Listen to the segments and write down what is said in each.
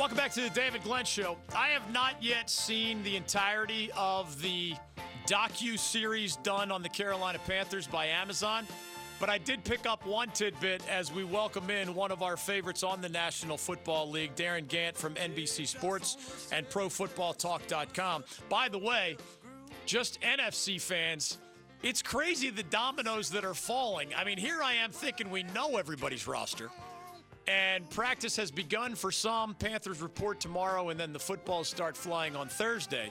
Welcome back to the David Glenn Show. I have not yet seen the entirety of the docu series done on the Carolina Panthers by Amazon, but I did pick up one tidbit as we welcome in one of our favorites on the National Football League, Darin Gantt from NBC Sports and ProFootballTalk.com. By the way, just NFC fans, it's crazy the dominoes that are falling. I mean, here I am thinking we know everybody's roster. And practice has begun for some. Panthers report tomorrow, and then the footballs start flying on Thursday.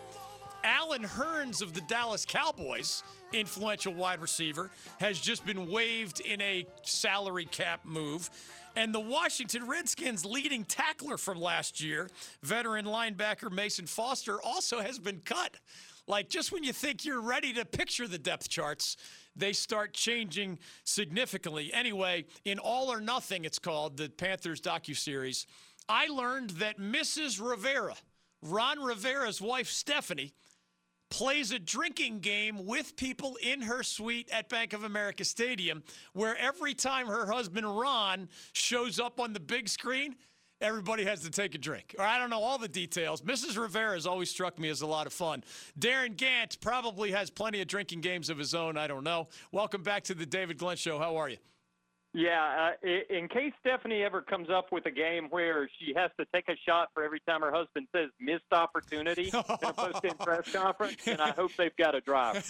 Allen Hurns of the Dallas Cowboys, influential wide receiver, has just been waived in a salary cap move. And the Washington Redskins leading tackler from last year, veteran linebacker Mason Foster, also has been cut. Like just when you think you're ready to picture the depth charts, they start changing significantly. Anyway, in All or Nothing, it's called the Panthers docu-series. I learned that Mrs. Rivera, Ron Rivera's wife Stephanie, plays a drinking game with people in her suite at Bank of America Stadium, where every time her husband Ron shows up on the big screen, everybody has to take a drink. Or I don't know all the details. Mrs. Rivera has always struck me as a lot of fun. Darin Gantt probably has plenty of drinking games of his own. I don't know. Welcome back to the David Glenn Show. How are you? Yeah, uh, in case Stephanie ever comes up with a game where she has to take a shot for every time her husband says missed opportunity in a post-game press conference, and I hope they've got a drive.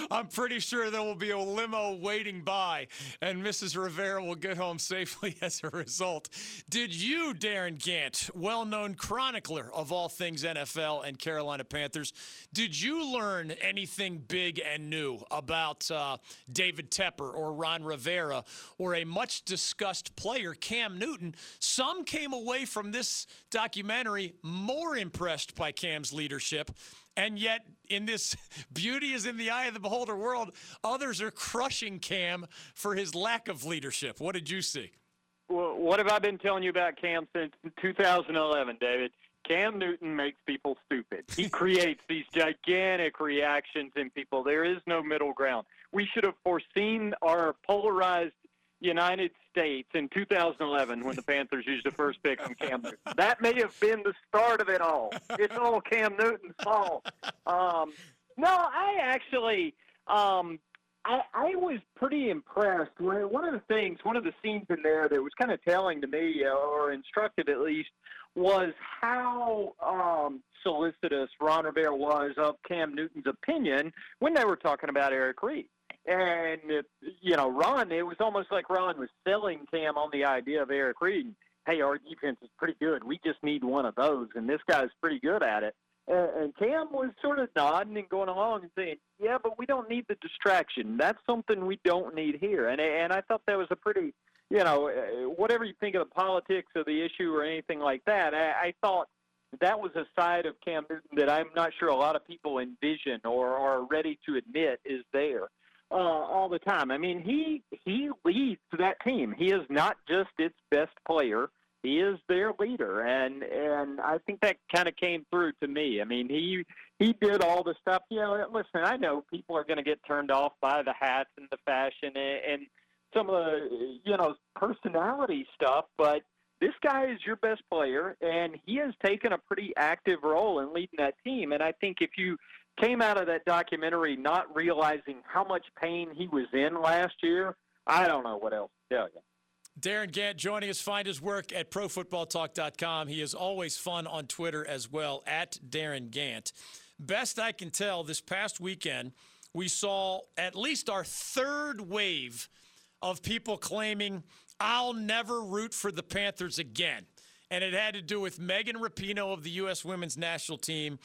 I'm pretty sure there will be a limo waiting by, and Mrs. Rivera will get home safely as a result. Did you, Darin Gantt, well-known chronicler of all things NFL and Carolina Panthers, did you learn anything big and new about uh, David Tepper or Ron Rivera? Or a much discussed player, Cam Newton. Some came away from this documentary more impressed by Cam's leadership. And yet, in this beauty is in the eye of the beholder world, others are crushing Cam for his lack of leadership. What did you see? Well, what have I been telling you about Cam since 2011, David? Cam Newton makes people stupid. He creates these gigantic reactions in people. There is no middle ground. We should have foreseen our polarized United States in 2011 when the Panthers used the first pick on Cam Newton. That may have been the start of it all. It's all Cam Newton's fault. Um, no, I actually, um, I, I was pretty impressed. One of the things, one of the scenes in there that was kind of telling to me, or instructive at least, was how um, solicitous Ron Rivera was of Cam Newton's opinion when they were talking about Eric Reid. And, you know, Ron, it was almost like Ron was selling Cam on the idea of Eric Reid. Hey, our defense is pretty good. We just need one of those, and this guy's pretty good at it. And, Cam was sort of nodding and going along and saying, "Yeah, but we don't need the distraction. That's something we don't need here." And and I thought that was a pretty, you know, uh, whatever you think of the politics of the issue or anything like that, I, I thought that was a side of Cam Newton that I'm not sure a lot of people envision or are ready to admit is there uh, all the time. I mean, he he leads that team. He is not just its best player. He is their leader, and and I think that kind of came through to me. I mean, he he did all the stuff. You know, listen, I know people are going to get turned off by the hats and the fashion and, and some of the you know personality stuff, but this guy is your best player, and he has taken a pretty active role in leading that team. And I think if you came out of that documentary not realizing how much pain he was in last year, I don't know what else to tell you. Darin Gantt joining us. Find his work at profootballtalk.com. He is always fun on Twitter as well, at Darin Gantt. Best I can tell, this past weekend, we saw at least our third wave of people claiming, I'll never root for the Panthers again. And it had to do with Megan Rapinoe of the U.S. women's national team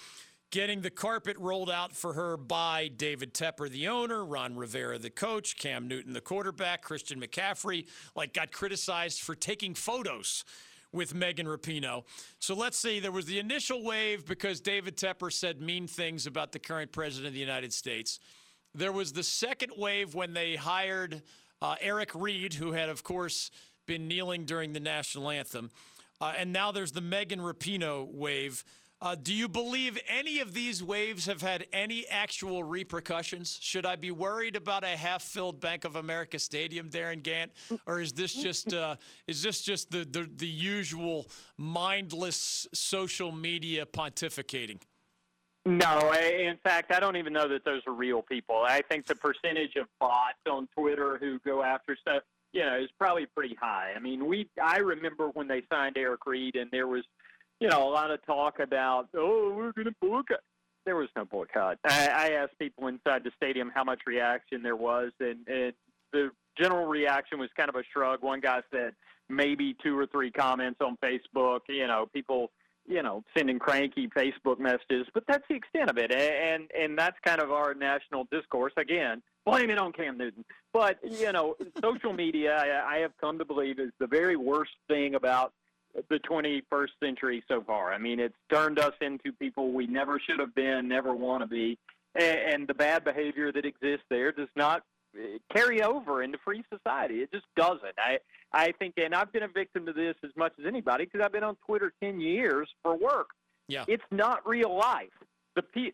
getting the carpet rolled out for her by David Tepper, the owner, Ron Rivera, the coach, Cam Newton, the quarterback, Christian McCaffrey, like got criticized for taking photos with Megan Rapinoe. So let's see, there was the initial wave because David Tepper said mean things about the current president of the United States. There was the second wave when they hired uh, Eric Reid, who had, of course, been kneeling during the national anthem. Uh, and now there's the Megan Rapinoe wave. Uh, do you believe any of these waves have had any actual repercussions? Should I be worried about a half-filled Bank of America Stadium, Darin Gantt, or is this just uh, is this just the, the the usual mindless social media pontificating? No, in fact, I don't even know that those are real people. I think the percentage of bots on Twitter who go after stuff, you know, is probably pretty high. I mean, we I remember when they signed Eric Reid, and there was you know, a lot of talk about, oh, we're going to boycott. There was no boycott. I, I asked people inside the stadium how much reaction there was, and, and the general reaction was kind of a shrug. One guy said maybe two or three comments on Facebook. You know, people, you know, sending cranky Facebook messages, but that's the extent of it. And and that's kind of our national discourse. Again, blame it on Cam Newton. But you know, social media, I, I have come to believe, is the very worst thing about the 21st century so far. I mean, it's turned us into people we never should have been, never want to be, and, the bad behavior that exists there does not eh, carry over into free society. It just doesn't. I I think, and I've been a victim to this as much as anybody because I've been on Twitter 10 years for work. Yeah, it's not real life the P-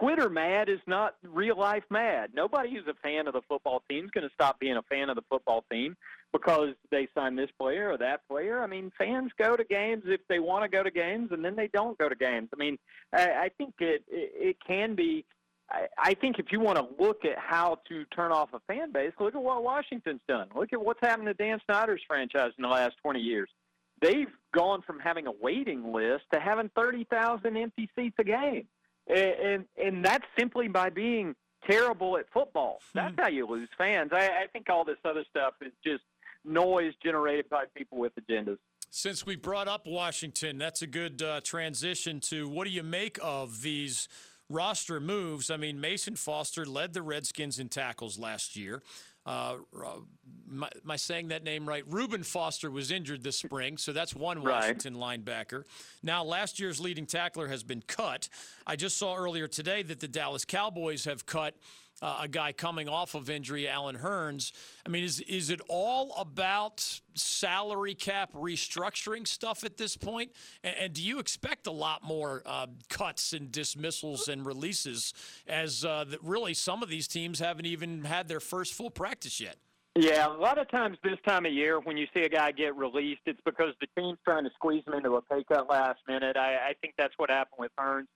Twitter mad is not real life mad. Nobody who's a fan of the football team is going to stop being a fan of the football team because they sign this player or that player. I mean, fans go to games if they want to go to games, and then they don't go to games. I mean, I, I think it, it it can be. I, I think if you want to look at how to turn off a fan base, look at what Washington's done. Look at what's happened to Dan Snyder's franchise in the last 20 years. They've gone from having a waiting list to having 30,000 empty seats a game and and and that's simply by being terrible at football. Hmm. That's how you lose fans. I, I think all this other stuff is just noise generated by people with agendas. Since we brought up Washington, that's a good uh, transition to what do you make of these roster moves? I mean, Mason Foster led the Redskins in tackles last year. Uh, am, I saying that name right? Reuben Foster was injured this spring, so that's one Washington right. linebacker. Now, last year's leading tackler has been cut. I just saw earlier today that the Dallas Cowboys have cut uh, a guy coming off of injury, Allen Hurns. I mean, is is it all about salary cap restructuring stuff at this point? And, and do you expect a lot more uh, cuts and dismissals and releases as uh, really some of these teams haven't even had their first full practice yet? Yeah, a lot of times this time of year when you see a guy get released, it's because the team's trying to squeeze him into a pay cut last minute. I, I think that's what happened with Hurns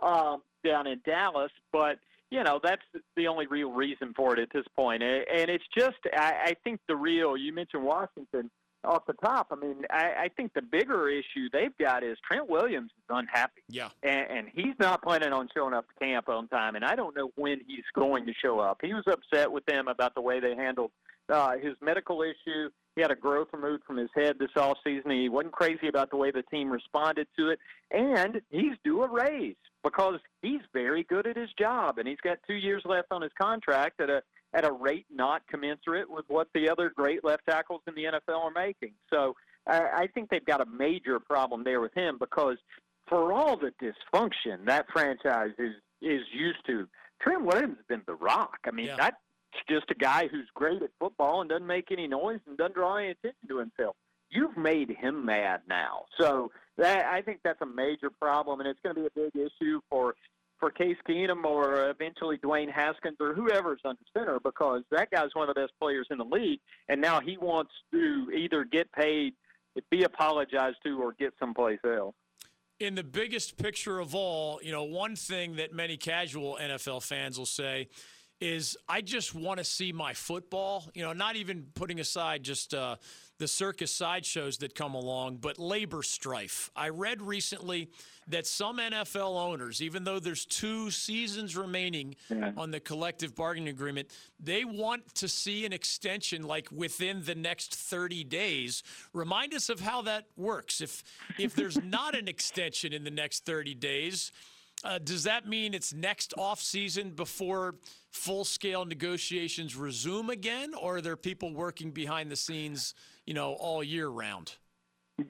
um, down in Dallas, but – you know that's the only real reason for it at this point. And it's just i, I think the real you mentioned washington off the top. I mean I, I think the bigger issue they've got is trent williams is unhappy. Yeah. And, and he's not planning on showing up to camp on time and i don't know when he's going to show up. He was upset with them about the way they handled uh, his medical issue. He had a growth removed from his head this off season. He wasn't crazy about the way the team responded to it, and he's due a raise because he's very good at his job, and he's got two years left on his contract at a at a rate not commensurate with what the other great left tackles in the NFL are making. So I, I think they've got a major problem there with him because for all the dysfunction that franchise is is used to, Trent Williams has been the rock. I mean, yeah. that just a guy who's great at football and doesn't make any noise and doesn't draw any attention to himself. You've made him mad now. So that, I think that's a major problem, and it's going to be a big issue for for Case Keenum or eventually Dwayne Haskins or whoever's under center because that guy's one of the best players in the league, and now he wants to either get paid, be apologized to, or get someplace else in the biggest picture of all, you know, one thing that many casual NFL fans will say is I just want to see my football, you know, not even putting aside just uh, the circus sideshows that come along, but labor strife. I read recently that some NFL owners, even though there's two seasons remaining yeah. on the collective bargaining agreement, they want to see an extension like within the next 30 days. Remind us of how that works. If if there's not an extension in the next 30 days, uh, does that mean it's next off season before full scale negotiations resume again, or are there people working behind the scenes, you know, all year round?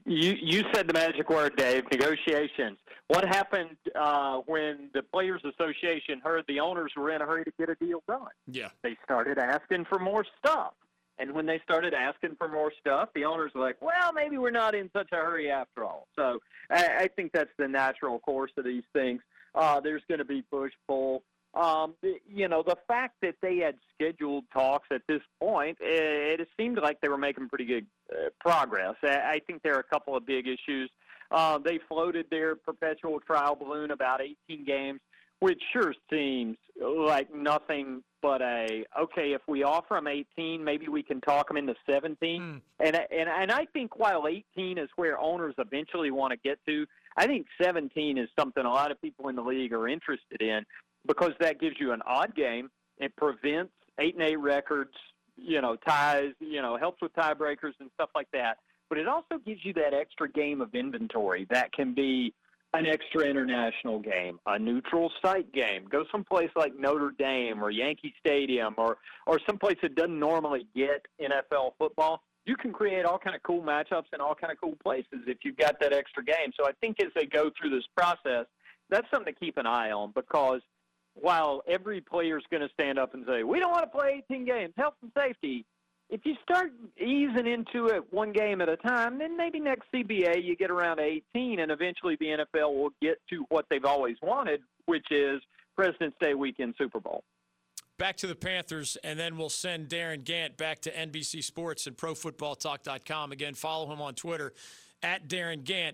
You you said the magic word, Dave. Negotiations. What happened uh, when the Players Association heard the owners were in a hurry to get a deal done? Yeah, they started asking for more stuff. And when they started asking for more stuff, the owners were like, well, maybe we're not in such a hurry after all. So I, I think that's the natural course of these things. Uh, there's going to be push pull. Um, you know, the fact that they had scheduled talks at this point, it, it seemed like they were making pretty good uh, progress. I, I think there are a couple of big issues. Uh, they floated their perpetual trial balloon about 18 games which sure seems like nothing but a okay. If we offer them 18, maybe we can talk them into 17. Mm. And and and I think while 18 is where owners eventually want to get to, I think 17 is something a lot of people in the league are interested in because that gives you an odd game. It prevents eight and eight records, you know, ties, you know, helps with tiebreakers and stuff like that. But it also gives you that extra game of inventory that can be an extra international game, a neutral site game. Go someplace like Notre Dame or Yankee Stadium or or someplace that doesn't normally get NFL football. You can create all kind of cool matchups in all kind of cool places if you've got that extra game. So I think as they go through this process, that's something to keep an eye on because while every player is going to stand up and say, "We don't want to play 18 games, health and safety," if you start easing into it one game at a time, then maybe next CBA you get around 18, and eventually the NFL will get to what they've always wanted, which is President's Day weekend Super Bowl. Back to the Panthers, and then we'll send Darin Gantt back to NBC Sports and ProFootballTalk.com. Again, follow him on Twitter at Darin Gantt.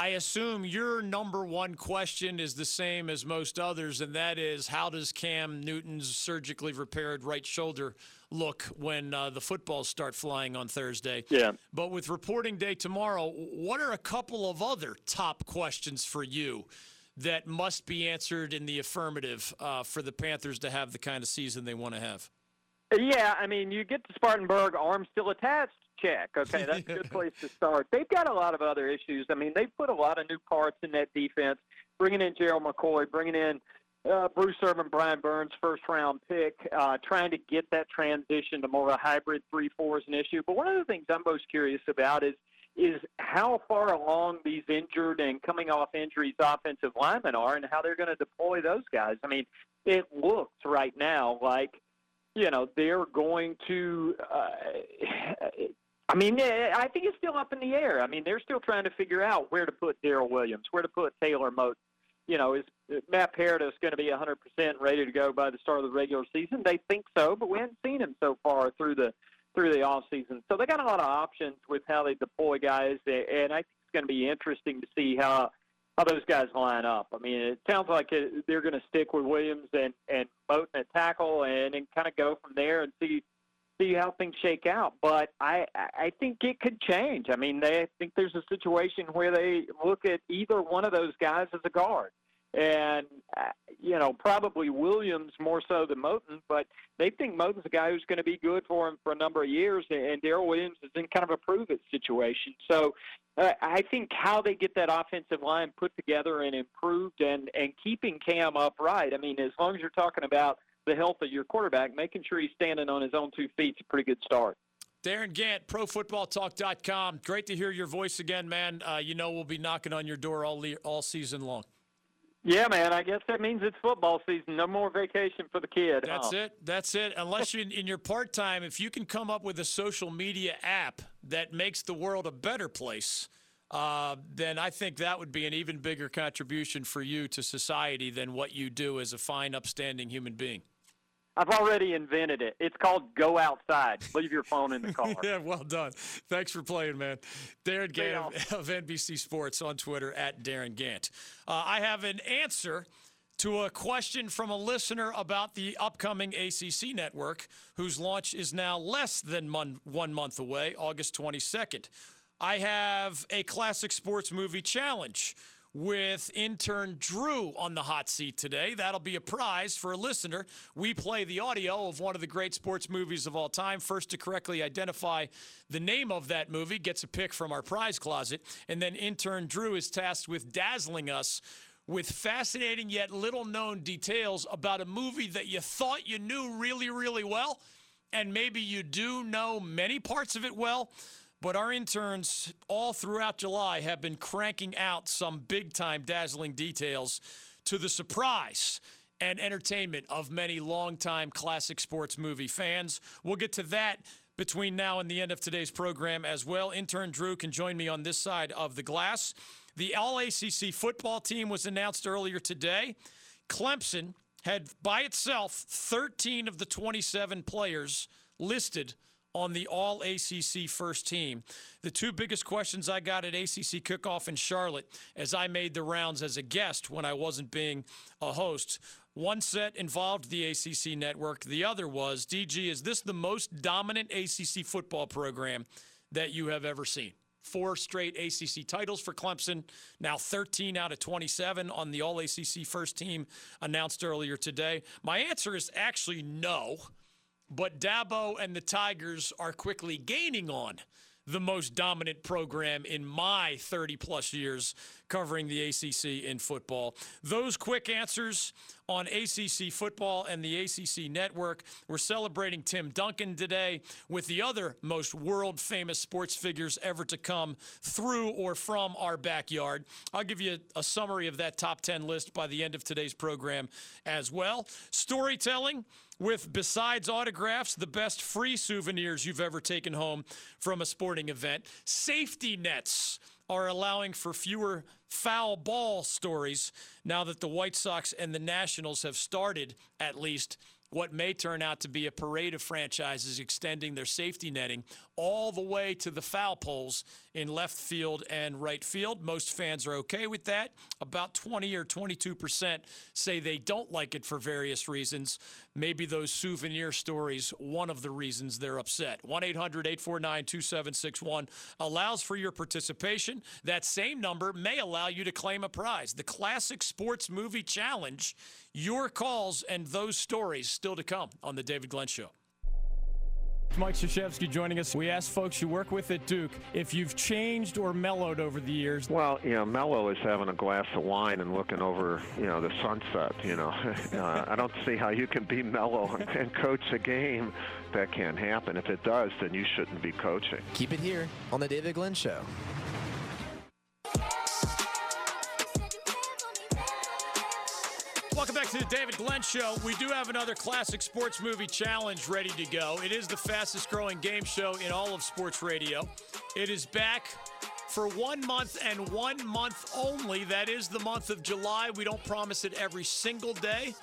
I assume your number one question is the same as most others, and that is how does Cam Newton's surgically repaired right shoulder look when uh, the footballs start flying on Thursday? Yeah. But with reporting day tomorrow, what are a couple of other top questions for you that must be answered in the affirmative uh, for the Panthers to have the kind of season they want to have? Yeah, I mean, you get to Spartanburg, arms still attached check. Okay, that's a good place to start. They've got a lot of other issues. I mean, they've put a lot of new parts in that defense, bringing in Gerald McCoy, bringing in uh, Bruce Irvin, Brian Burns, first round pick, uh, trying to get that transition to more of a hybrid 3 4 is an issue. But one of the things I'm most curious about is is how far along these injured and coming off injuries offensive linemen are and how they're going to deploy those guys. I mean, it looks right now like you know they're going to uh, I mean, I think it's still up in the air. I mean, they're still trying to figure out where to put Daryl Williams, where to put Taylor Moton. You know, is Matt Paradis going to be 100% ready to go by the start of the regular season? They think so, but we haven't seen him so far through the through the off season. So they got a lot of options with how they deploy guys, and I think it's going to be interesting to see how how those guys line up. I mean, it sounds like they're going to stick with Williams and and Moton at tackle, and and kind of go from there and see see how things shake out. But I I think it could change. I mean, they I think there's a situation where they look at either one of those guys as a guard, and uh, you know probably Williams more so than Moton, but they think Moton's a guy who's going to be good for him for a number of years, and Daryl Williams is in kind of a prove it situation. So. Uh, I think how they get that offensive line put together and improved, and and keeping Cam upright. I mean, as long as you're talking about the health of your quarterback, making sure he's standing on his own two feet is a pretty good start. Darin Gantt, ProFootballTalk.com. Great to hear your voice again, man. Uh, you know we'll be knocking on your door all le- all season long. Yeah, man. I guess that means it's football season. No more vacation for the kid. That's huh? it. That's it. Unless you in your part time, if you can come up with a social media app that makes the world a better place, uh, then I think that would be an even bigger contribution for you to society than what you do as a fine, upstanding human being. I've already invented it. It's called Go Outside. Leave your phone in the car. yeah, well done. Thanks for playing, man. Darin Gantt of, NBC Sports on Twitter at Darin Gantt. Uh, I have an answer to a question from a listener about the upcoming ACC network, whose launch is now less than mon- one month away, August 22nd. I have a classic sports movie challenge with intern Drew on the hot seat today. That'll be a prize for a listener. We play the audio of one of the great sports movies of all time. First to correctly identify the name of that movie gets a pick from our prize closet. And then intern Drew is tasked with dazzling us with fascinating yet little known details about a movie that you thought you knew really, really well. And maybe you do know many parts of it well but our interns all throughout July have been cranking out some big time dazzling details to the surprise and entertainment of many longtime classic sports movie fans. We'll get to that between now and the end of today's program as well. Intern Drew can join me on this side of the glass. The All ACC football team was announced earlier today. Clemson had by itself 13 of the 27 players listed on the All ACC first team. The two biggest questions I got at ACC kickoff in Charlotte as I made the rounds as a guest when I wasn't being a host. One set involved the ACC network. The other was DG, is this the most dominant ACC football program that you have ever seen? Four straight ACC titles for Clemson, now 13 out of 27 on the All ACC first team announced earlier today. My answer is actually no. But Dabo and the Tigers are quickly gaining on the most dominant program in my 30 plus years covering the ACC in football. Those quick answers on ACC football and the ACC network. We're celebrating Tim Duncan today with the other most world famous sports figures ever to come through or from our backyard. I'll give you a summary of that top 10 list by the end of today's program as well. Storytelling with, besides autographs, the best free souvenirs you've ever taken home from a sporting event. Safety nets are allowing for fewer foul ball stories now that the White Sox and the Nationals have started, at least, what may turn out to be a parade of franchises extending their safety netting all the way to the foul poles in left field and right field. Most fans are okay with that. About 20 or 22 percent say they don't like it for various reasons. Maybe those souvenir stories, one of the reasons they're upset. 1 800 849 2761 allows for your participation. That same number may allow you to claim a prize. The Classic Sports Movie Challenge. Your calls and those stories still to come on The David Glenn Show. Mike Krzyzewski joining us. We asked folks you work with at Duke if you've changed or mellowed over the years. Well, you know, mellow is having a glass of wine and looking over, you know, the sunset. You know, uh, I don't see how you can be mellow and coach a game. That can't happen. If it does, then you shouldn't be coaching. Keep it here on the David Glenn Show. Back to the David Glenn Show. We do have another classic sports movie challenge ready to go. It is the fastest growing game show in all of sports radio. It is back for one month and one month only. That is the month of July. We don't promise it every single day.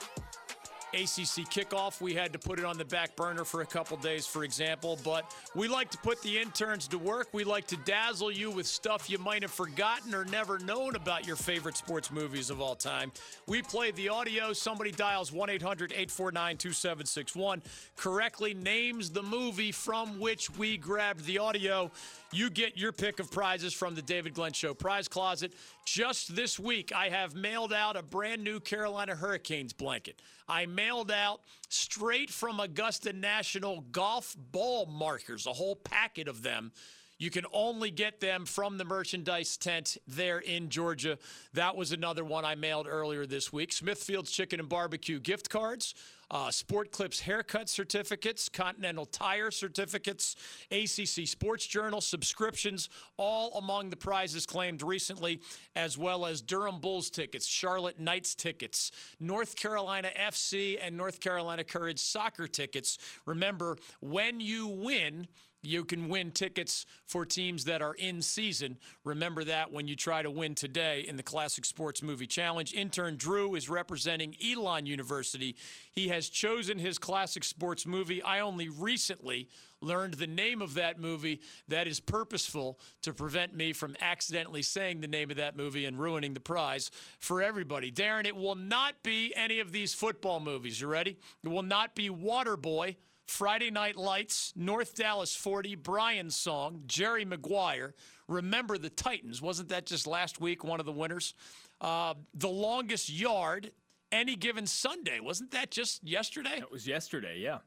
ACC kickoff, we had to put it on the back burner for a couple days, for example. But we like to put the interns to work. We like to dazzle you with stuff you might have forgotten or never known about your favorite sports movies of all time. We play the audio. Somebody dials 1 800 849 2761, correctly names the movie from which we grabbed the audio. You get your pick of prizes from the David Glenn Show prize closet. Just this week, I have mailed out a brand new Carolina Hurricanes blanket. I mailed out straight from Augusta National golf ball markers, a whole packet of them. You can only get them from the merchandise tent there in Georgia. That was another one I mailed earlier this week. Smithfield's Chicken and Barbecue gift cards uh, Sport Clips haircut certificates, Continental Tire certificates, ACC Sports Journal subscriptions, all among the prizes claimed recently, as well as Durham Bulls tickets, Charlotte Knights tickets, North Carolina FC and North Carolina Courage soccer tickets. Remember, when you win, you can win tickets for teams that are in season. Remember that when you try to win today in the Classic Sports Movie Challenge. Intern Drew is representing Elon University. He has chosen his classic sports movie. I only recently learned the name of that movie. That is purposeful to prevent me from accidentally saying the name of that movie and ruining the prize for everybody. Darren, it will not be any of these football movies. You ready? It will not be Waterboy. Friday Night Lights, North Dallas 40, Brian's song, Jerry Maguire, Remember the Titans. Wasn't that just last week one of the winners? Uh, the longest yard, any given Sunday. Wasn't that just yesterday? It was yesterday, yeah.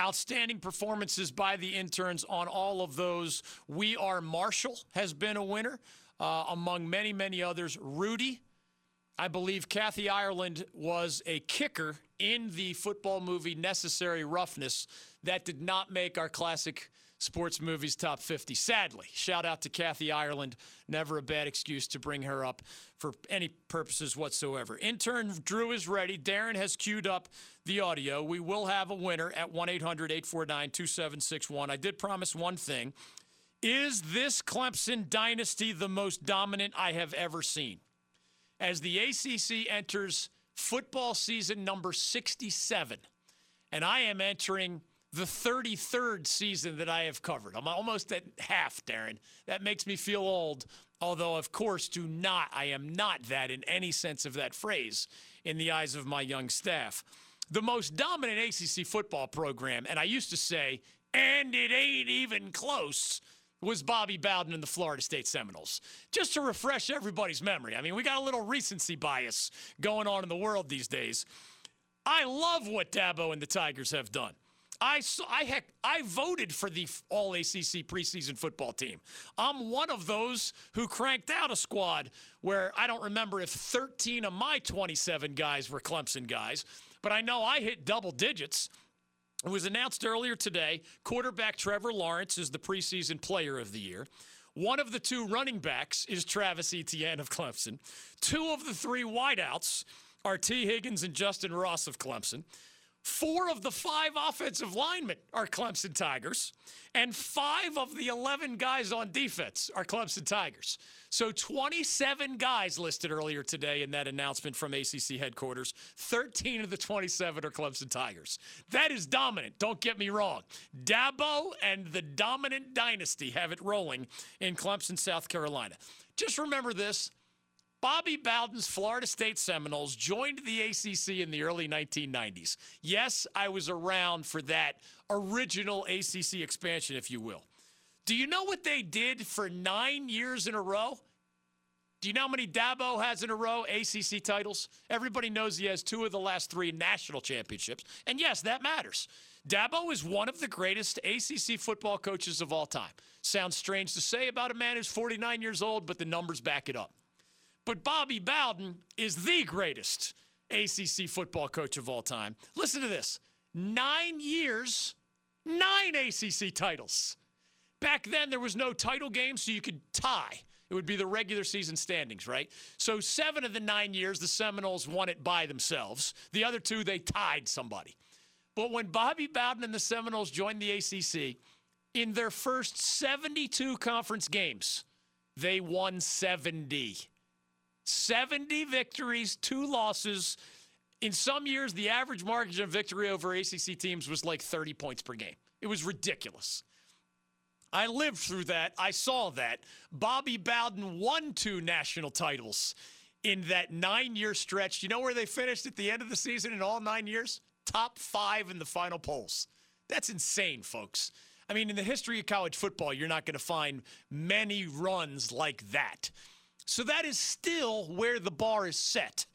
Outstanding performances by the interns on all of those. We Are Marshall has been a winner, uh, among many, many others. Rudy, I believe Kathy Ireland was a kicker in the football movie Necessary Roughness that did not make our classic Sports Movies Top 50. Sadly, shout out to Kathy Ireland. Never a bad excuse to bring her up for any purposes whatsoever. Intern Drew is ready. Darren has queued up the audio. We will have a winner at 1 800 849 2761. I did promise one thing. Is this Clemson dynasty the most dominant I have ever seen? As the ACC enters football season number 67, and I am entering the 33rd season that I have covered. I'm almost at half, Darren. That makes me feel old, although, of course, do not, I am not that in any sense of that phrase in the eyes of my young staff. The most dominant ACC football program, and I used to say, and it ain't even close, was Bobby Bowden and the Florida State Seminoles. Just to refresh everybody's memory. I mean, we got a little recency bias going on in the world these days. I love what Dabo and the Tigers have done. I saw, I heck I voted for the All ACC preseason football team. I'm one of those who cranked out a squad where I don't remember if 13 of my 27 guys were Clemson guys, but I know I hit double digits. It was announced earlier today. Quarterback Trevor Lawrence is the preseason player of the year. One of the two running backs is Travis Etienne of Clemson. Two of the three wideouts are T. Higgins and Justin Ross of Clemson. Four of the five offensive linemen are Clemson Tigers, and five of the 11 guys on defense are Clemson Tigers. So 27 guys listed earlier today in that announcement from ACC headquarters. 13 of the 27 are Clemson Tigers. That is dominant. Don't get me wrong. Dabo and the dominant dynasty have it rolling in Clemson, South Carolina. Just remember this Bobby Bowden's Florida State Seminoles joined the ACC in the early 1990s. Yes, I was around for that original ACC expansion, if you will. Do you know what they did for nine years in a row? Do you know how many Dabo has in a row ACC titles? Everybody knows he has two of the last three national championships. And yes, that matters. Dabo is one of the greatest ACC football coaches of all time. Sounds strange to say about a man who's 49 years old, but the numbers back it up. But Bobby Bowden is the greatest ACC football coach of all time. Listen to this nine years, nine ACC titles. Back then, there was no title game, so you could tie. It would be the regular season standings, right? So, seven of the nine years, the Seminoles won it by themselves. The other two, they tied somebody. But when Bobby Bowden and the Seminoles joined the ACC, in their first 72 conference games, they won 70. 70 victories, two losses. In some years, the average margin of victory over ACC teams was like 30 points per game. It was ridiculous. I lived through that. I saw that. Bobby Bowden won two national titles in that nine year stretch. You know where they finished at the end of the season in all nine years? Top five in the final polls. That's insane, folks. I mean, in the history of college football, you're not going to find many runs like that. So that is still where the bar is set.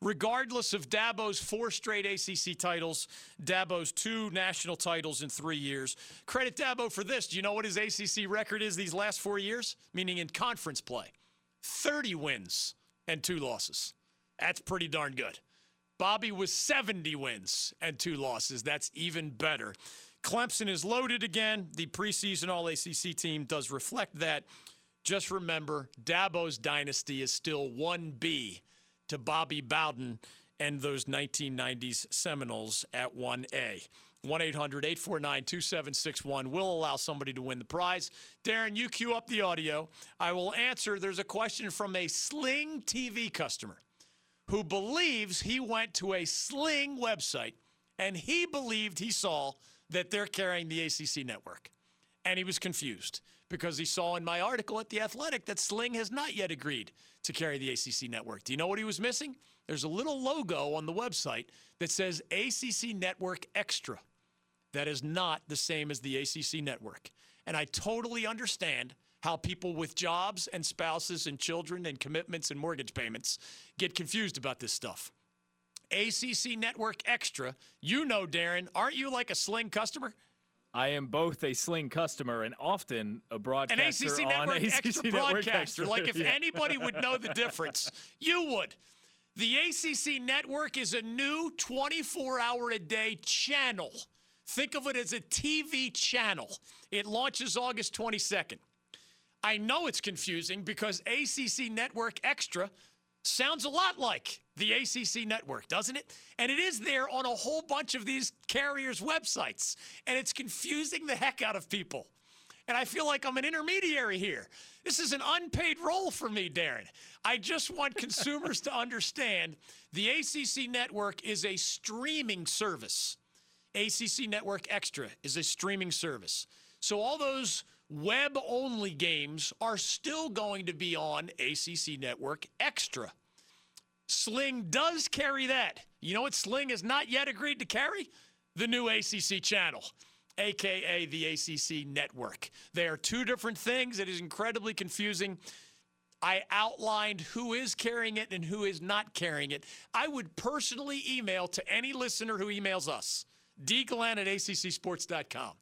Regardless of Dabo's four straight ACC titles, Dabo's two national titles in three years. Credit Dabo for this. Do you know what his ACC record is these last four years? Meaning in conference play 30 wins and two losses. That's pretty darn good. Bobby was 70 wins and two losses. That's even better. Clemson is loaded again. The preseason All ACC team does reflect that. Just remember, Dabo's dynasty is still 1B to Bobby Bowden and those 1990s Seminoles at 1A. 1 800 849 2761 will allow somebody to win the prize. Darren, you cue up the audio. I will answer. There's a question from a Sling TV customer who believes he went to a Sling website and he believed he saw that they're carrying the ACC network. And he was confused because he saw in my article at The Athletic that Sling has not yet agreed to carry the ACC network. Do you know what he was missing? There's a little logo on the website that says ACC Network Extra. That is not the same as the ACC network. And I totally understand how people with jobs and spouses and children and commitments and mortgage payments get confused about this stuff. ACC Network Extra, you know, Darren, aren't you like a Sling customer? I am both a Sling customer and often a broadcaster An ACC on Network ACC extra Network broadcaster. Extra. Like if Yeah. anybody would know the difference, you would. The ACC Network is a new 24 hour a day channel. Think of it as a TV channel. It launches August 22nd. I know it's confusing because ACC Network Extra sounds a lot like the ACC network, doesn't it? And it is there on a whole bunch of these carriers' websites. And it's confusing the heck out of people. And I feel like I'm an intermediary here. This is an unpaid role for me, Darren. I just want consumers to understand the ACC network is a streaming service. ACC Network Extra is a streaming service. So all those web only games are still going to be on ACC Network Extra. Sling does carry that. You know what Sling has not yet agreed to carry? The new ACC channel, aka the ACC network. They are two different things. It is incredibly confusing. I outlined who is carrying it and who is not carrying it. I would personally email to any listener who emails us, dglenn at accsports.com.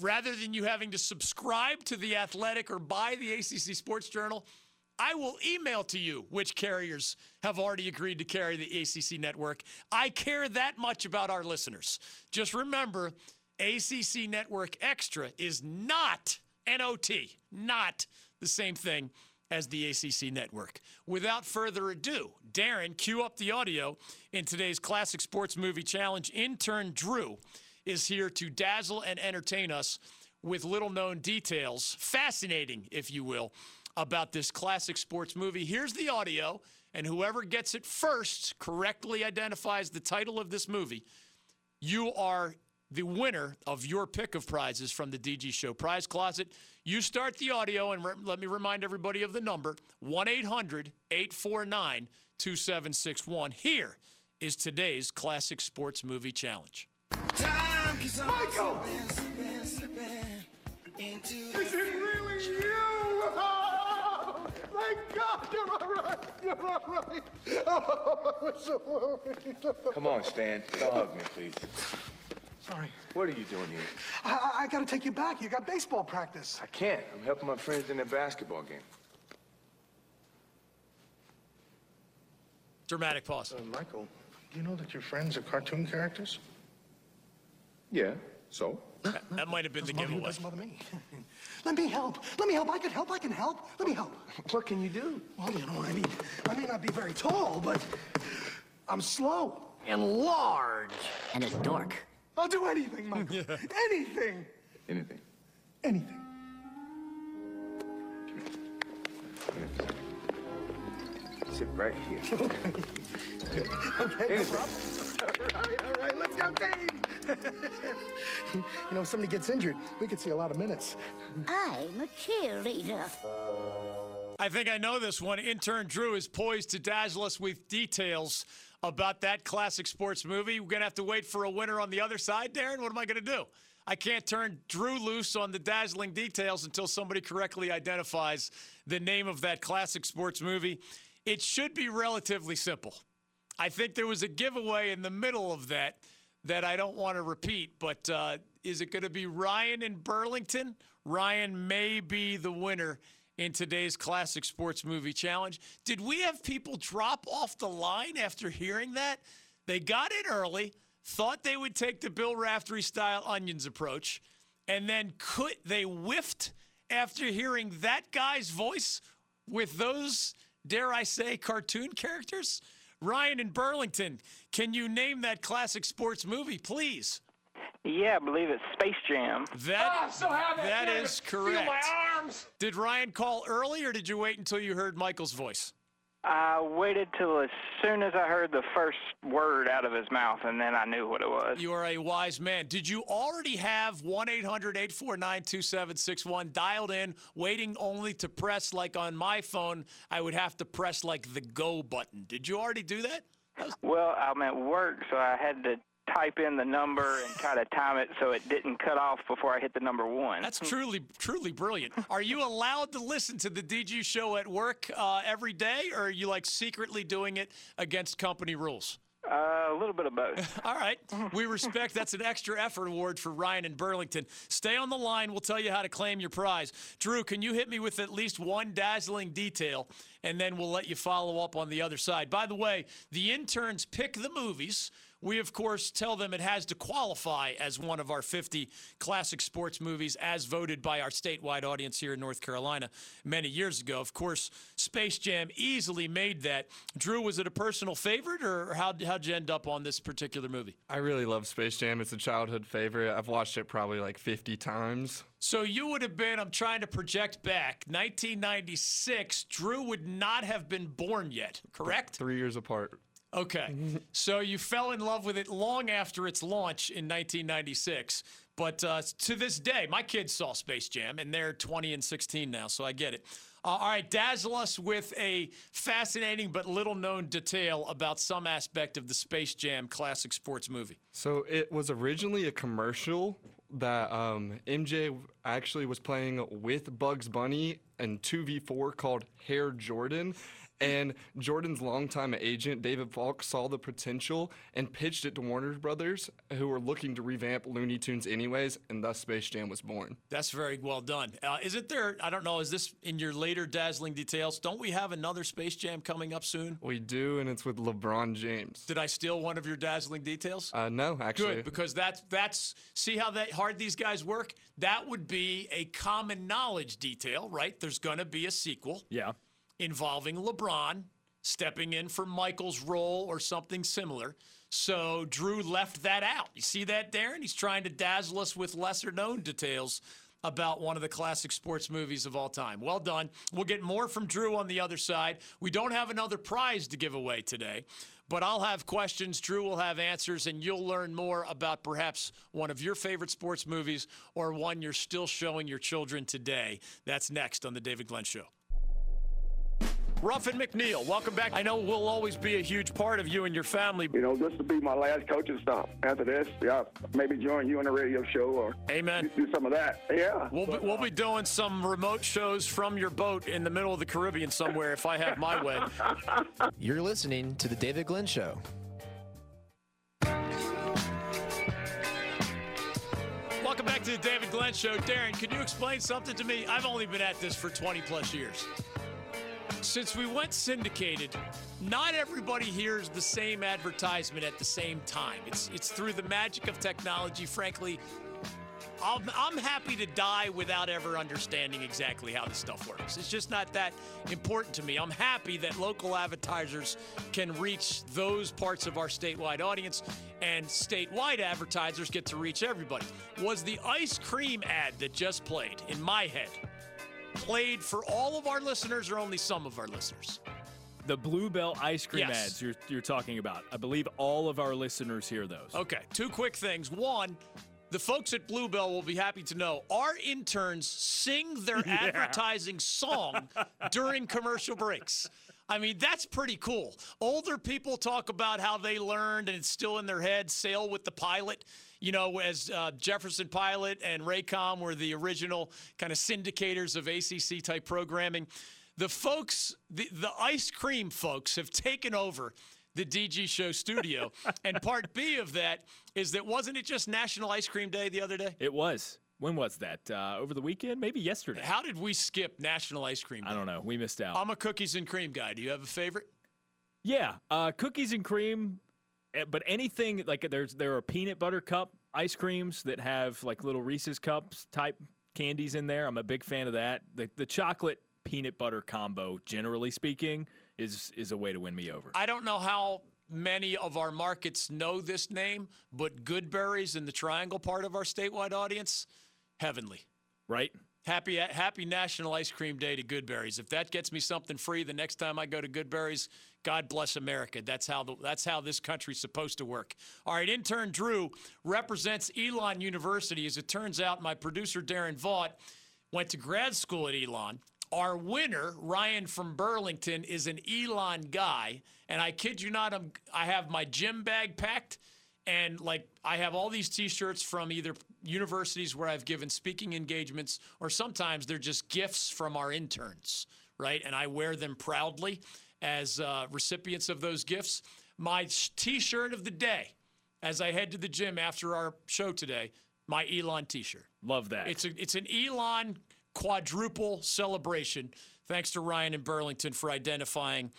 Rather than you having to subscribe to The Athletic or buy the ACC Sports Journal, I will email to you which carriers have already agreed to carry the ACC network. I care that much about our listeners. Just remember, ACC Network Extra is not NOT, not the same thing as the ACC network. Without further ado, Darren, cue up the audio in today's Classic Sports Movie Challenge. Intern Drew is here to dazzle and entertain us with little known details, fascinating, if you will, about this classic sports movie. Here's the audio, and whoever gets it first correctly identifies the title of this movie. You are the winner of your pick of prizes from the DG Show Prize Closet. You start the audio, and re- let me remind everybody of the number 1 800 849 2761. Here is today's Classic Sports Movie Challenge. Michael! Is it really you? Oh, thank God you're all right. You're all right. Oh, I was so worried. Come on, Stan. Don't hug me, please. Sorry. What are you doing here? I, I, I gotta take you back. You got baseball practice. I can't. I'm helping my friends in their basketball game. Dramatic pause. Uh, Michael, you know that your friends are cartoon characters? Yeah. So? That might have been the Doesn't bother giveaway. doesn't bother me. Let me help. Let me help. I can help. I can help. Let me help. What can you do? Well, you know, I mean, I may not be very tall, but I'm slow and large. and a dork. I'll do anything, Michael. Anything. Anything. Anything. Sit right here. Okay, okay. Anything. problem. All right, all right, let's go, team. You know, if somebody gets injured, we could see a lot of minutes. I'm a cheerleader. I think I know this one. Intern Drew is poised to dazzle us with details about that classic sports movie. We're going to have to wait for a winner on the other side, Darren. What am I going to do? I can't turn Drew loose on the dazzling details until somebody correctly identifies the name of that classic sports movie. It should be relatively simple. I think there was a giveaway in the middle of that that I don't want to repeat, but uh, is it going to be Ryan in Burlington? Ryan may be the winner in today's classic sports movie challenge. Did we have people drop off the line after hearing that? They got in early, thought they would take the Bill Raftery style onions approach, and then could they whiffed after hearing that guy's voice with those, dare I say, cartoon characters? Ryan in Burlington, can you name that classic sports movie, please? Yeah, I believe it's Space Jam. That, that is correct. Did Ryan call early or did you wait until you heard Michael's voice? I waited till as soon as I heard the first word out of his mouth, and then I knew what it was. You are a wise man. Did you already have 1 800 849 2761 dialed in, waiting only to press, like on my phone, I would have to press like the go button? Did you already do that? Well, I'm at work, so I had to type in the number and try to time it so it didn't cut off before I hit the number one. That's truly, truly brilliant. Are you allowed to listen to the DG show at work uh, every day, or are you like secretly doing it against company rules? Uh, a little bit of both. All right. We respect that's an extra effort award for Ryan in Burlington. Stay on the line. We'll tell you how to claim your prize. Drew, can you hit me with at least one dazzling detail, and then we'll let you follow up on the other side. By the way, the interns pick the movies. We of course tell them it has to qualify as one of our 50 classic sports movies as voted by our statewide audience here in North Carolina many years ago. Of course, Space Jam easily made that. Drew, was it a personal favorite or how, how'd you end up on this particular movie? I really love Space Jam. It's a childhood favorite. I've watched it probably like 50 times. So you would have been, I'm trying to project back, 1996. Drew would not have been born yet, correct? Three years apart. Okay. so you fell in love with it long after its launch in 1996. But uh, to this day, my kids saw Space Jam, and they're 20 and 16 now, so I get it. Uh, all right, dazzle us with a fascinating but little known detail about some aspect of the Space Jam classic sports movie. So it was originally a commercial that um, MJ actually was playing with Bugs Bunny in 2v4 called Hare Jordan. And Jordan's longtime agent, David Falk, saw the potential and pitched it to Warner Brothers, who were looking to revamp Looney Tunes anyways, and thus Space Jam was born. That's very well done. Uh, isn't there, I don't know, is this in your later dazzling details? Don't we have another Space Jam coming up soon? We do, and it's with LeBron James. Did I steal one of your dazzling details? Uh, no, actually. Good, because that's that's see how that hard these guys work. That would be a common knowledge detail, right? There's going to be a sequel Yeah. Involving LeBron stepping in for Michael's role or something similar. So Drew left that out. You see that, Darren? He's trying to dazzle us with lesser known details about one of the classic sports movies of all time. Well done. We'll get more from Drew on the other side. We don't have another prize to give away today, but I'll have questions. Drew will have answers, and you'll learn more about perhaps one of your favorite sports movies or one you're still showing your children today. That's next on The David Glenn Show. Ruffin McNeill, welcome back. I know we'll always be a huge part of you and your family. You know, this will be my last coaching stop. After this, yeah, maybe join you on the radio show or Amen. do some of that. Yeah. We'll be, we'll be doing some remote shows from your boat in the middle of the Caribbean somewhere if I have my way. You're listening to The David Glenn Show. Welcome back to the David Glenn Show. Darren, can you explain something to me? I've only been at this for 20 plus years. Since we went syndicated, not everybody hears the same advertisement at the same time. It's it's through the magic of technology. Frankly, I'm, I'm happy to die without ever understanding exactly how this stuff works. It's just not that important to me. I'm happy that local advertisers can reach those parts of our statewide audience, and statewide advertisers get to reach everybody. Was the ice cream ad that just played in my head played for all of our listeners or only some of our listeners? The Bluebell ice cream Yes. ads you're, you're talking about. I believe all of our listeners hear those. Okay, two quick things. One, the folks at Bluebell will be happy to know our interns sing their advertising song during commercial breaks. I mean, that's pretty cool. Older people talk about how they learned and it's still in their head sail with the pilot. You know, as uh, Jefferson Pilot and Raycom were the original kind of syndicators of ACC type programming. The folks, the, the ice cream folks, have taken over the DG Show studio. and part B of that is that wasn't it just National Ice Cream Day the other day? It was. When was that? Uh, over the weekend? Maybe yesterday. How did we skip National Ice Cream Day? I don't know. We missed out. I'm a cookies and cream guy. Do you have a favorite? Yeah, uh, cookies and cream, Eh, but anything like there's there are peanut butter cup ice creams that have like little Reese's cups type candies in there. I'm a big fan of that. The the chocolate peanut butter combo, generally speaking, is is a way to win me over. I don't know how many of our markets know this name, but Goodberries in the Triangle part of our statewide audience, heavenly. Right? Happy Happy National Ice Cream Day to Goodberries. If that gets me something free the next time I go to Goodberries, God bless America. That's how the, that's how this country's supposed to work. All right, intern Drew represents Elon University. As it turns out, my producer Darren Vaught went to grad school at Elon. Our winner, Ryan from Burlington, is an Elon guy, and I kid you not, I'm, I have my gym bag packed and like I have all these T-shirts from either universities where I've given speaking engagements, or sometimes they're just gifts from our interns, right? And I wear them proudly as uh, recipients of those gifts. My T-shirt of the day, as I head to the gym after our show today, my Elon T-shirt. Love that. It's a it's an Elon quadruple celebration. Thanks to Ryan in Burlington for identifying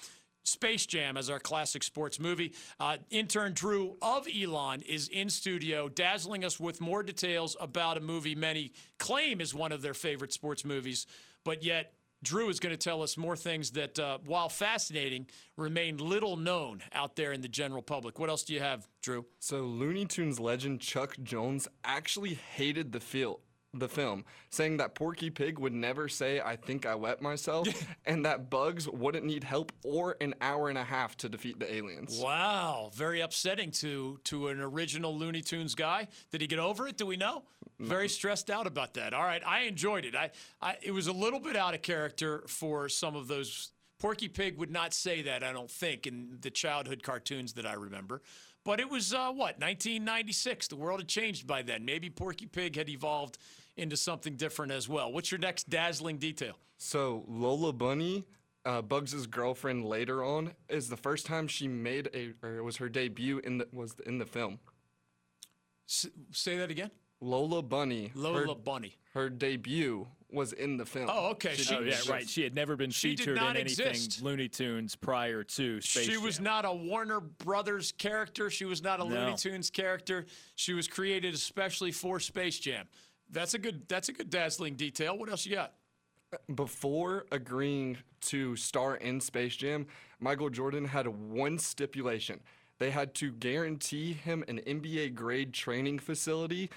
Space Jam as our classic sports movie. Uh, intern Drew of Elon is in studio, dazzling us with more details about a movie many claim is one of their favorite sports movies, but yet Drew is going to tell us more things that, uh, while fascinating, remain little known out there in the general public. What else do you have, Drew? So Looney Tunes legend Chuck Jones actually hated the feel the film, saying that Porky Pig would never say "I think I wet myself" and that Bugs wouldn't need help or an hour and a half to defeat the aliens. Wow, very upsetting to to an original Looney Tunes guy. Did he get over it? Do we know? Very stressed out about that. All right, I enjoyed it. I, I it was a little bit out of character for some of those. Porky Pig would not say that, I don't think, in the childhood cartoons that I remember. But it was uh, what 1996. The world had changed by then. Maybe Porky Pig had evolved into something different as well. What's your next dazzling detail? So Lola Bunny, uh, Bugs' girlfriend later on, is the first time she made a or it was her debut in the was in the film. S- say that again. Lola Bunny. Lola her, Bunny. Her debut was in the film. Oh, okay. She, oh, yeah, right. She had never been She featured in anything exist. Looney Tunes prior to Space Jam. she was Jam. not a Warner Brothers character. She was not a Looney Tunes character. She was created especially for Space Jam. That's a good. That's a good dazzling detail. What else you got? Before agreeing to star in Space Jam, Michael Jordan had one stipulation. They had to guarantee him an NBA grade training facility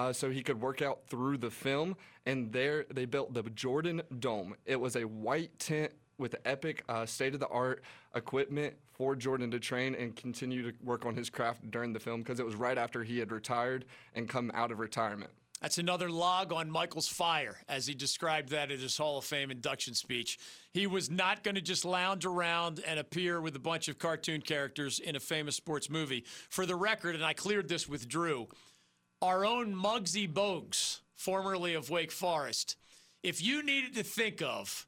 uh, so he could work out through the film. And there they built the Jordan Dome. It was a white tent with epic uh, state of the art equipment for Jordan to train and continue to work on his craft during the film because it was right after he had retired and come out of retirement. That's another log on Michael's fire, as he described that at his Hall of Fame induction speech. He was not going to just lounge around and appear with a bunch of cartoon characters in a famous sports movie. For the record, and I cleared this with Drew, our own Muggsy Bogues, formerly of Wake Forest, if you needed to think of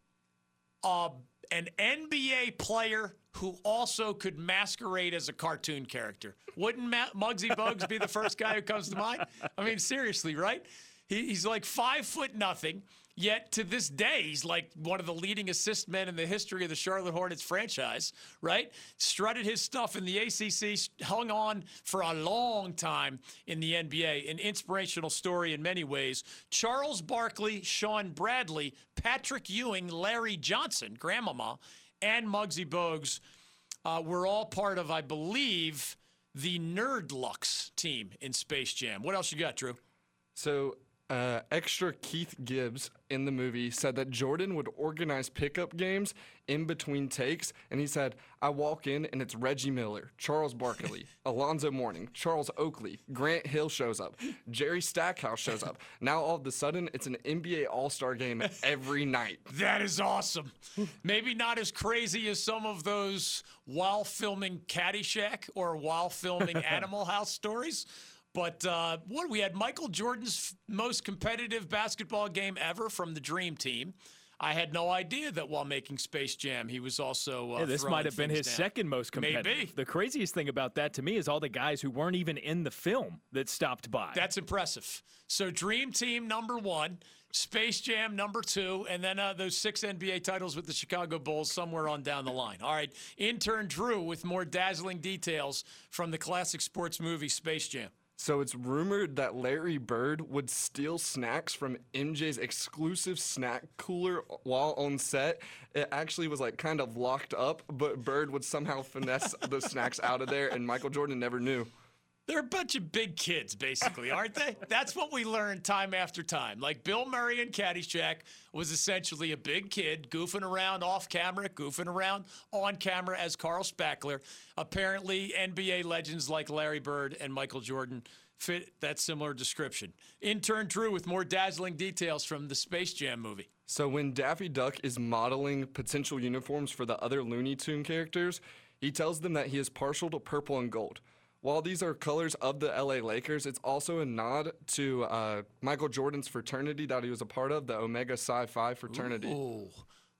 uh, an NBA player who also could masquerade as a cartoon character. Wouldn't Ma- Muggsy Bogues be the first guy who comes to mind? I mean, seriously, right? He, he's like five foot nothing. Yet to this day, he's like one of the leading assist men in the history of the Charlotte Hornets franchise, right? Strutted his stuff in the ACC, hung on for a long time in the NBA. An inspirational story in many ways. Charles Barkley, Shawn Bradley, Patrick Ewing, Larry Johnson, Grandmama, and Muggsy Bogues uh, were all part of, I believe, the Nerdlucks team in Space Jam. What else you got, Drew? So, uh, extra Keith Gibbs in the movie said that Jordan would organize pickup games in between takes, and he said, "I walk in and it's Reggie Miller, Charles Barkley, Alonzo Mourning, Charles Oakley, Grant Hill shows up, Jerry Stackhouse shows up. Now all of a sudden, it's an NBA All Star game every night." That is awesome. Maybe not as crazy as some of those while filming Caddyshack or while filming Animal House stories. But uh, what we had Michael Jordan's most competitive basketball game ever from the Dream Team. I had no idea that while making Space Jam, he was also. Uh, Yeah, this might have been his down. second most competitive. Maybe. The craziest thing about that to me is all the guys who weren't even in the film that stopped by. That's impressive. So Dream Team number one, Space Jam number two, and then uh, those six NBA titles with the Chicago Bulls somewhere on down the line. All right, intern Drew with more dazzling details from the classic sports movie Space Jam. So it's rumored that Larry Bird would steal snacks from MJ's exclusive snack cooler while on set. It actually was like kind of locked up, but Bird would somehow finesse the snacks out of there, and Michael Jordan never knew. They're a bunch of big kids, basically, aren't they? That's what we learned time after time. Like Bill Murray in Caddyshack was essentially a big kid goofing around off camera, goofing around on camera as Carl Spackler. Apparently, NBA legends like Larry Bird and Michael Jordan fit that similar description. Intern Drew with more dazzling details from the Space Jam movie. So when Daffy Duck is modeling potential uniforms for the other Looney Tune characters, he tells them that he is partial to purple and gold. While these are colors of the LA Lakers, it's also a nod to uh, Michael Jordan's fraternity that he was a part of, the Omega Psi Phi fraternity. Ooh.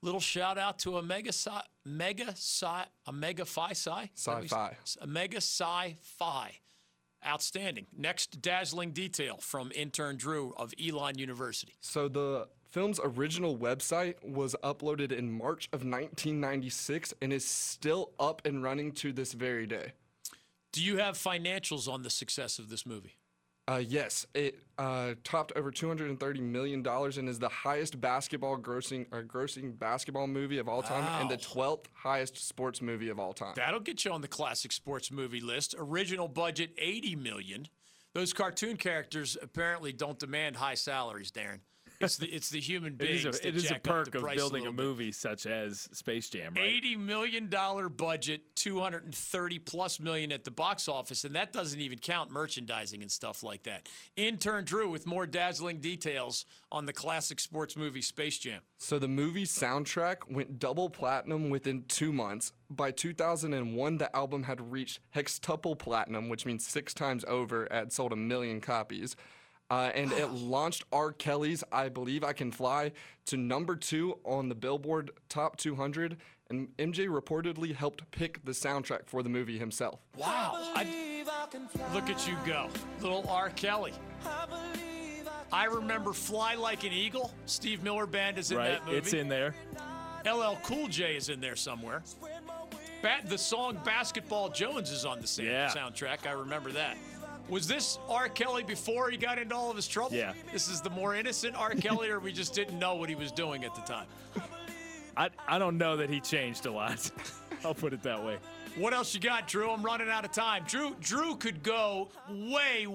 Little shout out to Omega Psi, Mega Psi, Omega Phi Psi? Is that what you Psi-Phi. Omega Psi Phi. Outstanding. Next dazzling detail from intern Drew of Elon University. So the film's original website was uploaded in March of 1996 and is still up and running to this very day. Do you have financials on the success of this movie? Uh, yes, it uh, topped over 230 million dollars and is the highest basketball grossing or grossing basketball movie of all time and the 12th highest sports movie of all time. That'll get you on the classic sports movie list. Original budget 80 million. Those cartoon characters apparently don't demand high salaries, Darren. It's the it's the human It beings. is a, it is a perk of building a, little bit. movie such as Space Jam, right? Eighty million dollar budget, two hundred and thirty plus million at the box office, and that doesn't even count merchandising and stuff like that. Intern Drew with more dazzling details on the classic sports movie Space Jam. So the movie soundtrack went double platinum within two months. By 2001, the album had reached hextuple platinum, which means six times over, had sold a million copies. Uh, and it launched R. Kelly's I Believe I Can Fly to number two on the Billboard Top 200. And MJ reportedly helped pick the soundtrack for the movie himself. Wow! I, look at you go, little R. Kelly. I remember "Fly Like an Eagle." Steve Miller Band is in right? that movie. It's in there. LL Cool J is in there somewhere. Bat, the song Basketball Jones is on the same Yeah. soundtrack. I remember that. Was this R. Kelly before he got into all of his trouble? Yeah. This is the more innocent R. Kelly, or we just didn't know what he was doing at the time? I, I don't know that he changed a lot. I'll put it that way. What else you got, Drew? I'm running out of time. Drew Drew could go way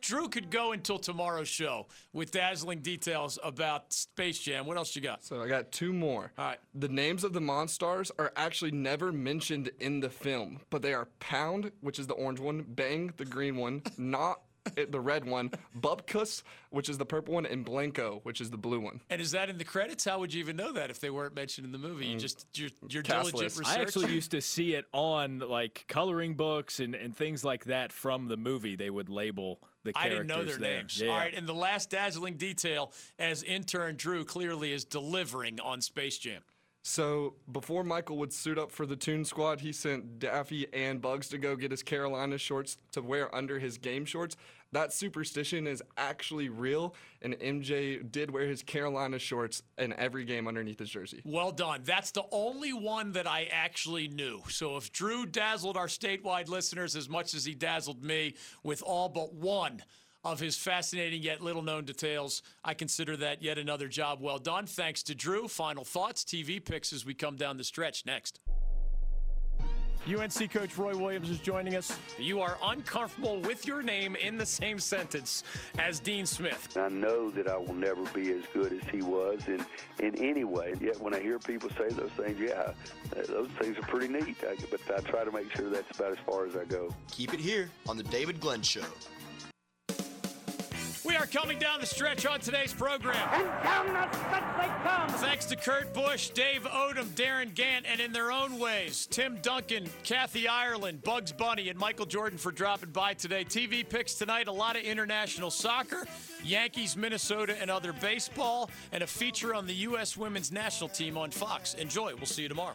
Drew could go until tomorrow's show with dazzling details about Space Jam. What else you got? So I got two more. All right. The names of the Monstars are actually never mentioned in the film, but they are Pound, which is the orange one, Bang, the green one, Nawt, the red one, Bupkus, which is the purple one, and Blanco, which is the blue one. And is that in the credits? How would you even know that if they weren't mentioned in the movie? You just your your Mm. Cast diligent list. research. I actually used to see it on like coloring books and, and things like that from the movie. They would label the I didn't know their there. names. Yeah. All right, and the last dazzling detail, as intern Drew clearly is delivering on Space Jam. So before Michael would suit up for the Toon Squad, he sent Daffy and Bugs to go get his Carolina shorts to wear under his game shorts. That superstition is actually real, and MJ did wear his Carolina shorts in every game underneath his jersey. Well done. That's the only one that I actually knew. So if Drew dazzled our statewide listeners as much as he dazzled me with all but one of his fascinating yet little known details, I consider that yet another job well done. Thanks to Drew. Final thoughts, TV picks as we come down the stretch next. UNC coach Roy Williams is joining us. You are uncomfortable with your name in the same sentence as Dean Smith. I know that I will never be as good as he was in, in any way. Yet when I hear people say those things, yeah, those things are pretty neat. I, but I try to make sure that's about as far as I go. Keep it here on The David Glenn Show. We are coming down the stretch on today's program. And down the stretch they come. Thanks to Kurt Busch, Dave Odom, Darin Gantt, and in their own ways, Tim Duncan, Kathy Ireland, Bugs Bunny, and Michael Jordan for dropping by today. TV picks tonight, a lot of international soccer, Yankees, Minnesota, and other baseball, and a feature on the U.S. women's national team on Fox. Enjoy. We'll see you tomorrow.